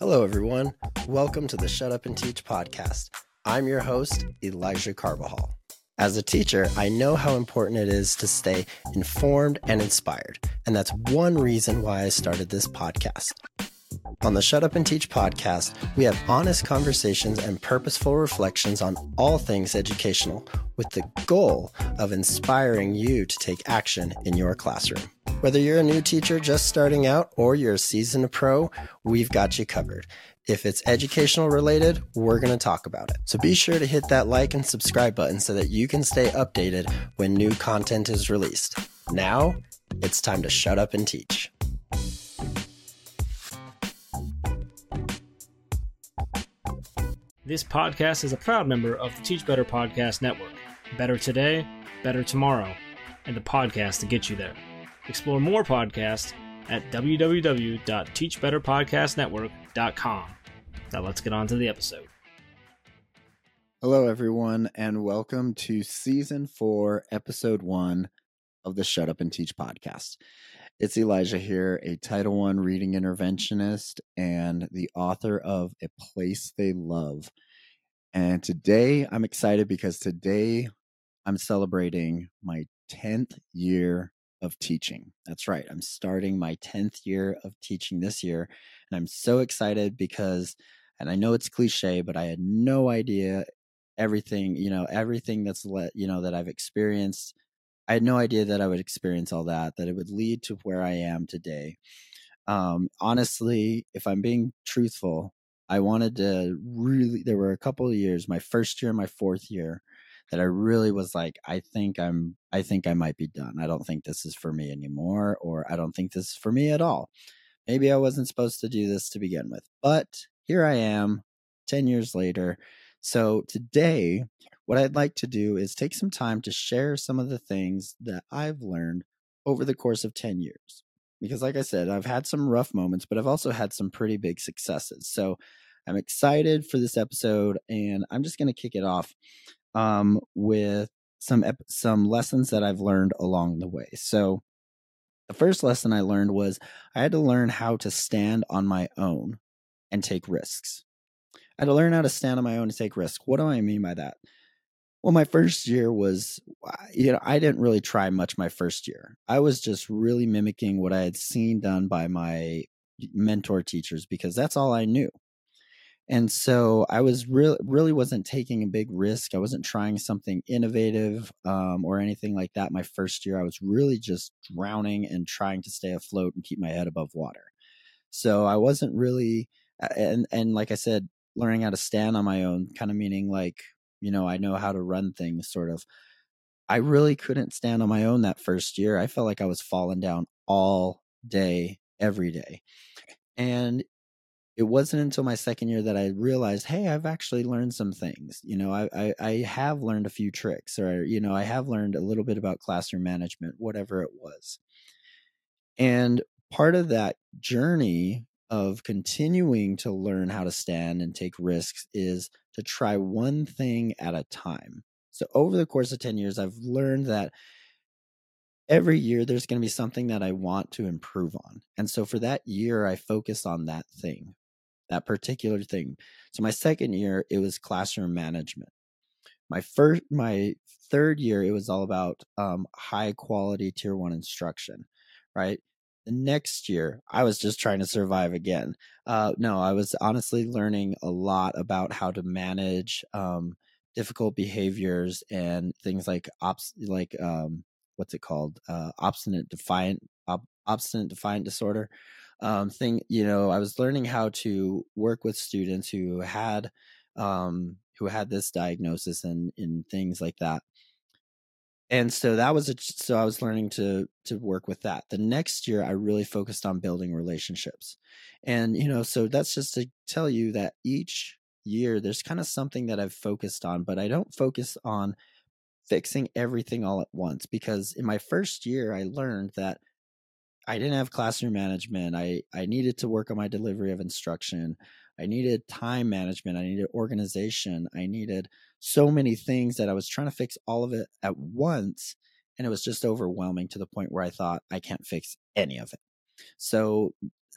Hello, everyone. Welcome to the Shut Up and Teach podcast. I'm your host, Elijah Carbajal. As a teacher, I know how important it is to stay informed and inspired, and that's one reason why I started this podcast. On the Shut Up and Teach podcast, we have honest conversations and purposeful reflections on all things educational with the goal of inspiring you to take action in your classroom. Whether you're a new teacher just starting out or you're a seasoned pro, we've got you covered. If it's educational related, we're going to talk about it. So be sure to hit that like and subscribe button so that you can stay updated when new content is released. Now, it's time to shut up and teach. This podcast is a proud member of the Teach Better Podcast Network. Better today, better tomorrow, and the podcast to get you there. Explore more podcasts at www.teachbetterpodcastnetwork.com. Now let's get on to the episode. Hello, everyone, and welcome to season four, episode one of the Shut Up and Teach podcast. It's Elijah here, a Title One reading interventionist and the author of A Place They Love. And today I'm excited because today I'm celebrating my 10th year of teaching. That's right. I'm starting my 10th year of teaching this year. And I'm so excited because, and I know it's cliche, but I had no idea everything, you know, everything that's let, you know, that I've experienced I had no idea that I would experience all that, that it would lead to where I am today. Um, honestly, if I'm being truthful, I wanted to really, there were a couple of years, my first year, my fourth year, that I really was like, I think I'm, I think I might be done. I don't think this is for me anymore, or I don't think this is for me at all. Maybe I wasn't supposed to do this to begin with, but here I am 10 years later. So today what I'd like to do is take some time to share some of the things that I've learned over the course of 10 years. Because, like I said, I've had some rough moments, but I've also had some pretty big successes. So I'm excited for this episode, and I'm just going to kick it off um, with some ep- some lessons that I've learned along the way. So the first lesson I learned was I had to learn how to stand on my own and take risks. I had to learn how to stand on my own and take risks. What do I mean by that? Well, my first year was, you know, I didn't really try much my first year. I was just really mimicking what I had seen done by my mentor teachers because that's all I knew. And so I was really, really wasn't taking a big risk. I wasn't trying something innovative um, or anything like that. My first year, I was really just drowning and trying to stay afloat and keep my head above water. So I wasn't really, and and like I said, learning how to stand on my own, kind of meaning like you know, I know how to run things sort of. I really couldn't stand on my own that first year. I felt like I was falling down all day, every day. And it wasn't until my second year that I realized, hey, I've actually learned some things. You know, I, I, I have learned a few tricks, or you know, I have learned a little bit about classroom management, whatever it was. And part of that journey of continuing to learn how to stand and take risks is to try one thing at a time. So over the course of 10 years, I've learned that every year there's going to be something that I want to improve on. And so for that year, I focus on that thing, that particular thing. So my second year, it was classroom management. My first, my third year, it was all about um, high quality tier one instruction, right? the next year i was just trying to survive again uh, no i was honestly learning a lot about how to manage um, difficult behaviors and things like ops like um, what's it called uh, obstinate defiant op- obstinate defiant disorder um, thing you know i was learning how to work with students who had um, who had this diagnosis and in things like that. And so that was a, so i was learning to to work with that. The next year i really focused on building relationships. And you know so that's just to tell you that each year there's kind of something that i've focused on but i don't focus on fixing everything all at once because in my first year i learned that i didn't have classroom management i i needed to work on my delivery of instruction I needed time management. I needed organization. I needed so many things that I was trying to fix all of it at once. and it was just overwhelming to the point where I thought I can't fix any of it. So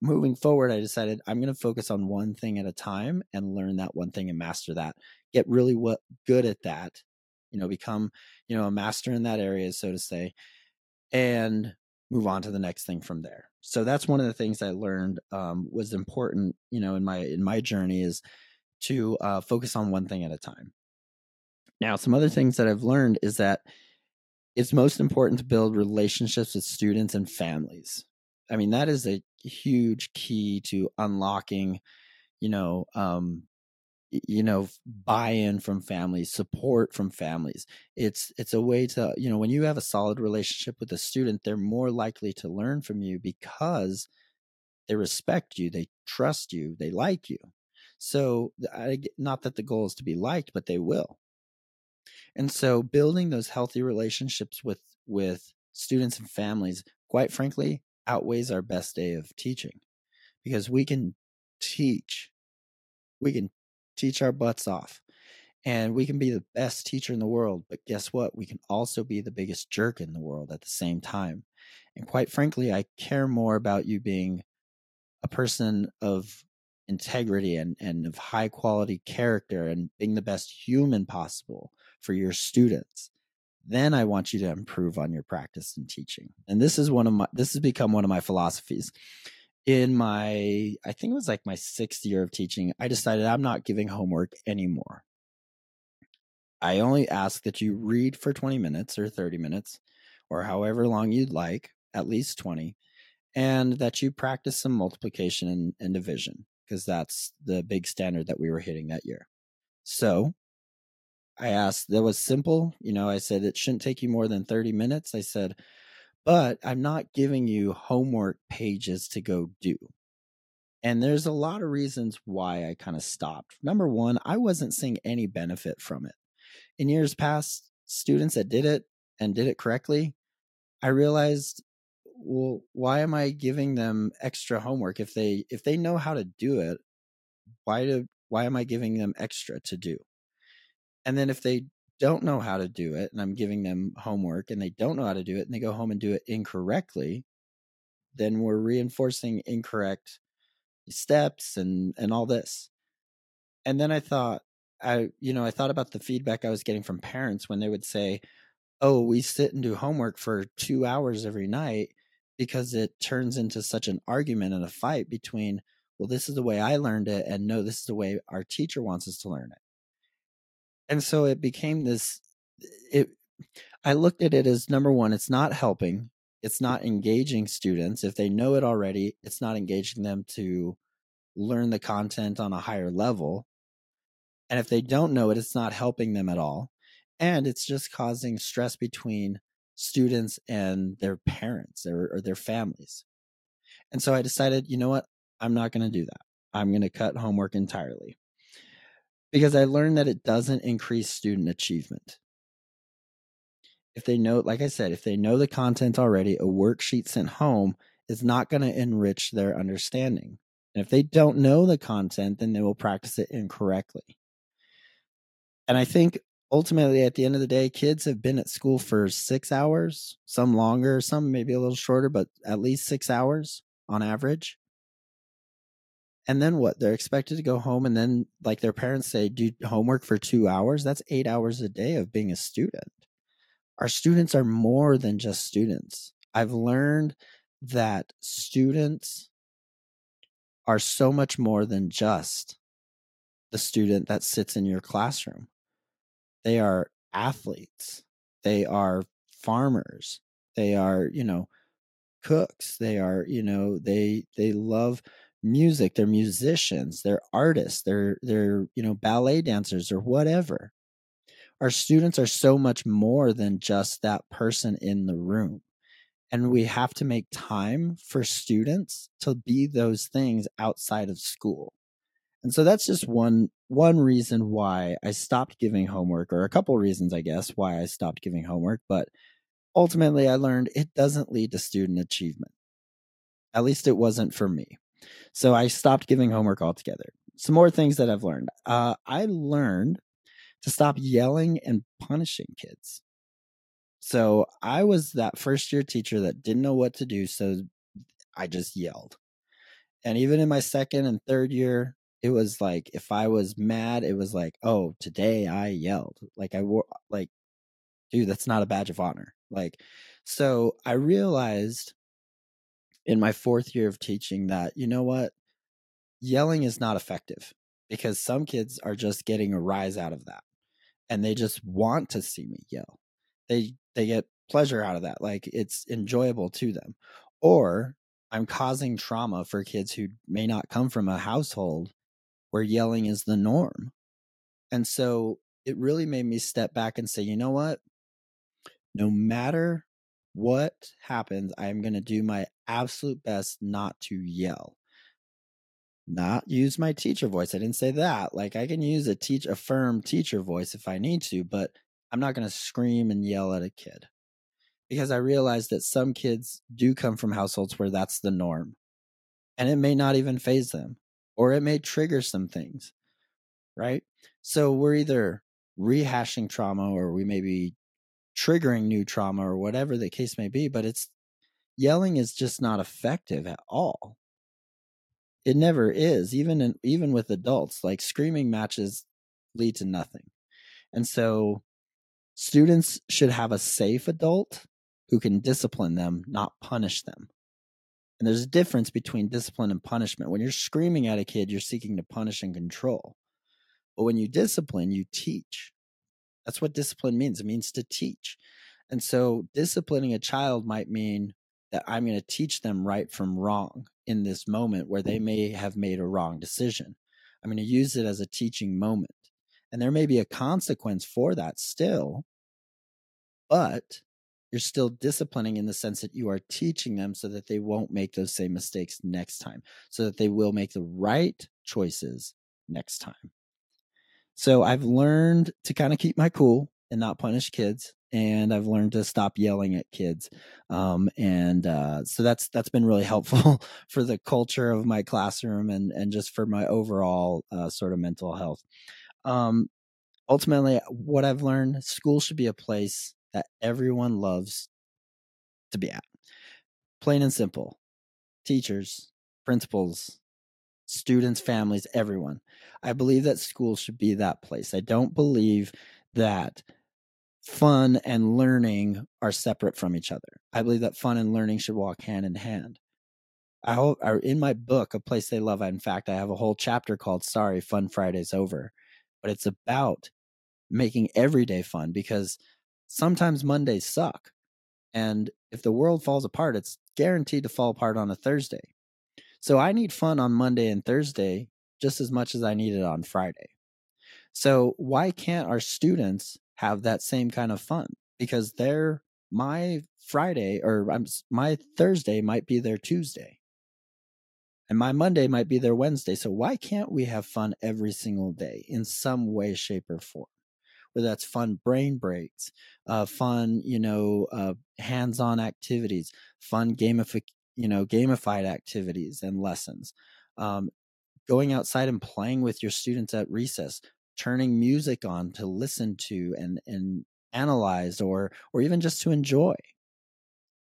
moving forward, I decided I'm going to focus on one thing at a time and learn that one thing and master that. Get really what good at that, you know, become, you know, a master in that area, so to say, and move on to the next thing from there. So that's one of the things I learned um, was important, you know, in my in my journey is to uh, focus on one thing at a time. Now, some other things that I've learned is that it's most important to build relationships with students and families. I mean, that is a huge key to unlocking, you know, um, you know buy-in from families support from families it's it's a way to you know when you have a solid relationship with a student they're more likely to learn from you because they respect you they trust you they like you so I, not that the goal is to be liked but they will and so building those healthy relationships with with students and families, quite frankly, outweighs our best day of teaching because we can teach. We can teach our butts off and we can be the best teacher in the world. But guess what? We can also be the biggest jerk in the world at the same time. And quite frankly, I care more about you being a person of integrity and, and of high quality character and being the best human possible for your students then i want you to improve on your practice and teaching and this is one of my this has become one of my philosophies in my i think it was like my sixth year of teaching i decided i'm not giving homework anymore i only ask that you read for 20 minutes or 30 minutes or however long you'd like at least 20 and that you practice some multiplication and, and division because that's the big standard that we were hitting that year so I asked, that was simple. You know, I said, it shouldn't take you more than 30 minutes. I said, but I'm not giving you homework pages to go do. And there's a lot of reasons why I kind of stopped. Number one, I wasn't seeing any benefit from it. In years past, students that did it and did it correctly, I realized, well, why am I giving them extra homework if they if they know how to do it? Why do why am I giving them extra to do? And then if they don't know how to do it and I'm giving them homework and they don't know how to do it and they go home and do it incorrectly, then we're reinforcing incorrect steps and and all this. And then I thought I you know, I thought about the feedback I was getting from parents when they would say, "Oh, we sit and do homework for 2 hours every night because it turns into such an argument and a fight between, well, this is the way I learned it and no, this is the way our teacher wants us to learn it." And so it became this it i looked at it as number one it's not helping it's not engaging students if they know it already it's not engaging them to learn the content on a higher level and if they don't know it it's not helping them at all and it's just causing stress between students and their parents or, or their families and so i decided you know what? I'm not going to do that. I'm going to cut homework entirely because I learned that it doesn't increase student achievement. If they know, like I said, if they know the content already, a worksheet sent home is not going to enrich their understanding. And if they don't know the content, then they will practice it incorrectly. And I think ultimately, at the end of the day, kids have been at school for six hours, some longer, some maybe a little shorter, but at least six hours on average and then what? They're expected to go home and then like their parents say do homework for two hours? That's eight hours a day of being a student. Our students are more than just students. I've learned that students are so much more than just the student that sits in your classroom. They are athletes. They are farmers. They are you know cooks. They are you know they they love music they're musicians they're artists they're they're you know ballet dancers or whatever. Our students are so much more than just that person in the room and we have to make time for students to be those things outside of school. And so that's just one one reason why i stopped giving homework or a couple reasons i guess why i stopped giving homework but ultimately i learned it doesn't lead to student achievement. At least it wasn't for me so I stopped giving homework altogether. Some more things that I've learned. Uh, I learned to stop yelling and punishing kids. So I was that first year teacher that didn't know what to do. So I just yelled. And even in my second and third year, it was like if I was mad, it was like, oh, today I yelled. Like I wore like, dude, that's not a badge of honor. Like, so I realized in my fourth year of teaching that, you know what? Yelling is not effective because some kids are just getting a rise out of that and they just want to see me yell. They they get pleasure out of that. Like it's enjoyable to them. Or I'm causing trauma for kids who may not come from a household where yelling is the norm. And so it really made me step back and say, you know what? No matter what happens, I'm going to do my absolute best not to yell. Not use my teacher voice. I didn't say that. Like I can use a teach a firm teacher voice if I need to, but I'm not going to scream and yell at a kid because I realize that some kids do come from households where that's the norm and it may not even faze them or it may trigger some things, right? So we're either rehashing trauma or we may be triggering new trauma or whatever the case may be, but it's yelling is just not effective at all. It never is, even in, even with adults. Like screaming matches lead to nothing, and so students should have a safe adult who can discipline them, not punish them. And there's a difference between discipline and punishment. When you're screaming at a kid, you're seeking to punish and control. But when you discipline, you teach. That's what discipline means. It means to teach. And so disciplining a child might mean that I'm going to teach them right from wrong in this moment where they mm-hmm. may have made a wrong decision. I'm going to use it as a teaching moment. And there may be a consequence for that still, but you're still disciplining in the sense that you are teaching them so that they won't make those same mistakes next time, so that they will make the right choices next time. So I've learned to kind of keep my cool and not punish kids. And I've learned to stop yelling at kids, um, and uh, so that's that's been really helpful for the culture of my classroom and and just for my overall uh, sort of mental health. Um, ultimately, what I've learned: school should be a place that everyone loves to be at. Plain and simple. Teachers, principals, students, families, everyone. I believe that school should be that place. I don't believe that fun and learning are separate from each other. I believe that fun and learning should walk hand in hand. I hope in my book, A Place They Love, in fact, I have a whole chapter called Sorry, Fun Friday's Over. But it's about making every day fun because sometimes Mondays suck. And if the world falls apart, it's guaranteed to fall apart on a Thursday. So I need fun on Monday and Thursday just as much as I need it on Friday. So why can't our students have that same kind of fun? Because their my Friday or I'm, my Thursday might be their Tuesday. And my Monday might be their Wednesday. So why can't we have fun every single day in some way, shape, or form? whether that's fun brain breaks, uh, fun, you know, uh, hands-on activities, fun gamific, you know, gamified activities and lessons. Um, going outside and playing with your students at recess, turning music on to listen to and and analyze or or even just to enjoy.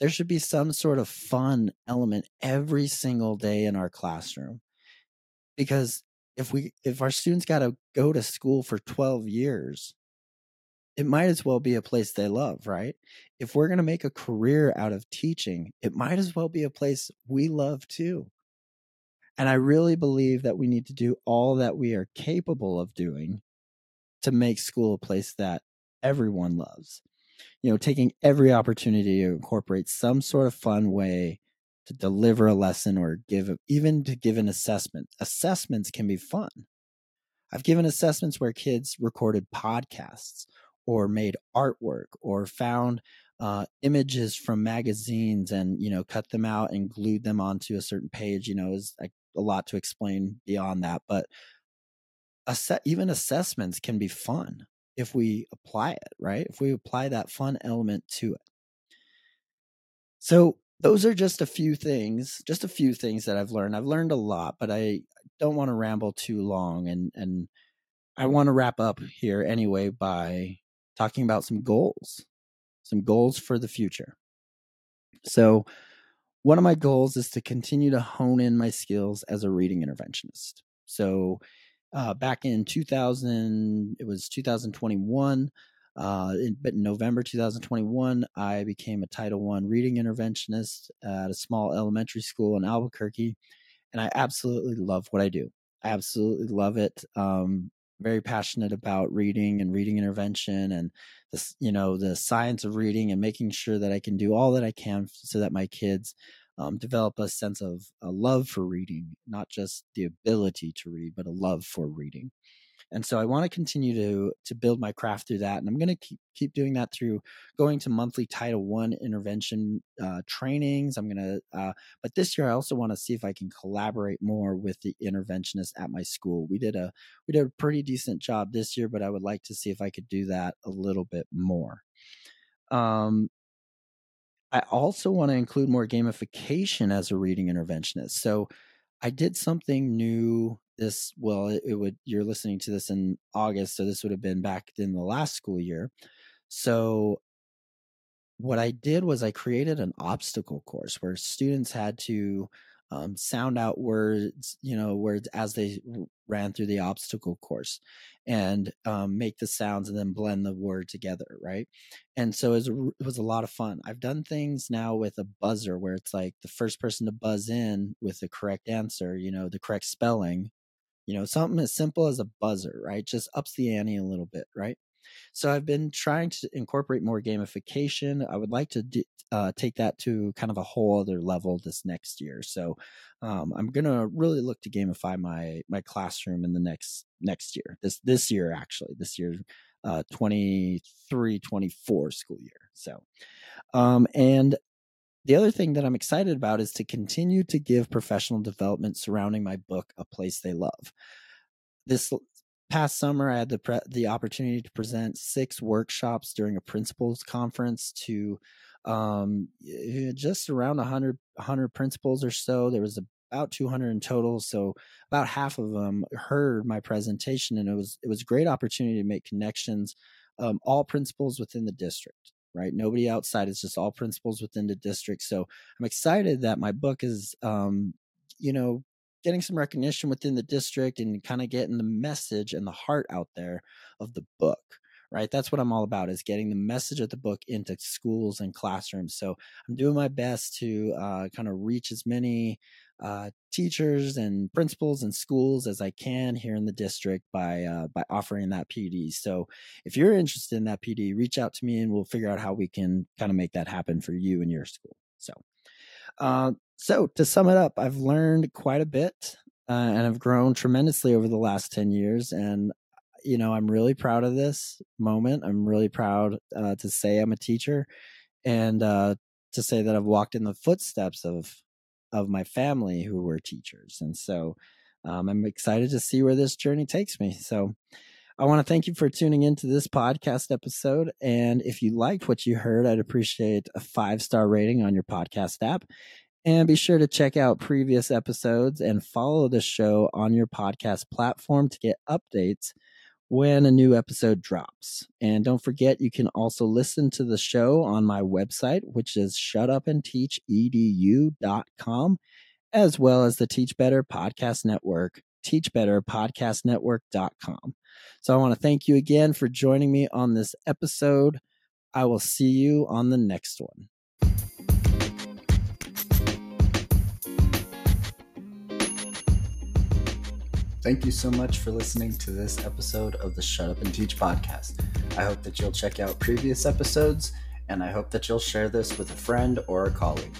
There should be some sort of fun element every single day in our classroom. Because if we if our students got to go to school for 12 years it might as well be a place they love, right? If we're going to make a career out of teaching, it might as well be a place we love too. And I really believe that we need to do all that we are capable of doing to make school a place that everyone loves. You know, taking every opportunity to incorporate some sort of fun way to deliver a lesson or give even to give an assessment. Assessments can be fun. I've given assessments where kids recorded podcasts or made artwork or found uh, images from magazines and you know cut them out and glued them onto a certain page you know is a, lot to explain beyond that but even assessments can be fun if we apply it right? If we apply that fun element to it. So those are just a few things just a few things that i've learned. I've learned a lot but i don't want to ramble too long and and i want to wrap up here anyway by talking about some goals. some goals for the future. So, one of my goals is to continue to hone in my skills as a reading interventionist. So, uh, back in 2000, it was 2021. Uh, in, but November 2021, I became a Title One reading interventionist at a small elementary school in Albuquerque, and I absolutely love what I do. I absolutely love it. Um, very passionate about reading and reading intervention and this, you know, the science of reading and making sure that I can do all that I can so that my kids um, develop a sense of a love for reading, not just the ability to read, but a love for reading. And so I want to continue to to build my craft through that, and I'm going to keep keep doing that through going to monthly Title One intervention uh, trainings. I'm going to, uh, but this year I also want to see if I can collaborate more with the interventionists at my school. We did a we did a pretty decent job this year, but I would like to see if I could do that a little bit more. Um, I also want to include more gamification as a reading interventionist. So I did something new this well it, would you're listening to this in August so this would have been back in the last school year. So what I did was I created an obstacle course where students had to um, sound out words, you know, words as they ran through the obstacle course and um, make the sounds and then blend the word together, right? And so it was, it was a lot of fun. I've done things now with a buzzer where it's like the first person to buzz in with the correct answer, you know, the correct spelling, you know, something as simple as a buzzer, right? Just ups the ante a little bit, right? So I've been trying to incorporate more gamification. I would like to uh, take that to kind of a whole other level this next year. So um, I'm gonna really look to gamify my my classroom in the next next year. This this year actually, this year, uh, 23 24 school year. So, um, and the other thing that I'm excited about is to continue to give professional development surrounding my book a place they love. This past summer, I had the pre- the opportunity to present six workshops during a principals conference to um, just around 100, 100 principals or so. There was about 200 in total, so about half of them heard my presentation, and it was it was a great opportunity to make connections. Um, all principals within the district, right? Nobody outside. It's just all principals within the district. So I'm excited that my book is, um, you know, getting some recognition within the district and kind of getting the message and the heart out there of the book right that's what i'm all about is getting the message of the book into schools and classrooms so i'm doing my best to uh, kind of reach as many uh, teachers and principals and schools as i can here in the district by uh, by offering that pd so if you're interested in that pd reach out to me and we'll figure out how we can kind of make that happen for you and your school so uh, so, to sum it up, I've learned quite a bit uh, and I've grown tremendously over the last 10 years. And, you know, I'm really proud of this moment. I'm really proud uh, to say I'm a teacher and uh, to say that I've walked in the footsteps of of my family who were teachers. And so um, I'm excited to see where this journey takes me. So, I want to thank you for tuning into this podcast episode. And if you liked what you heard, I'd appreciate a five star rating on your podcast app. And be sure to check out previous episodes and follow the show on your podcast platform to get updates when a new episode drops. And don't forget, you can also listen to the show on my website, which is shutupandteachedu.com, as well as the Teach Better Podcast Network, teachbetterpodcastnetwork.com. So I want to thank you again for joining me on this episode. I will see you on the next one. Thank you so much for listening to this episode of the Shut Up and Teach podcast. I hope that you'll check out previous episodes, and I hope that you'll share this with a friend or a colleague.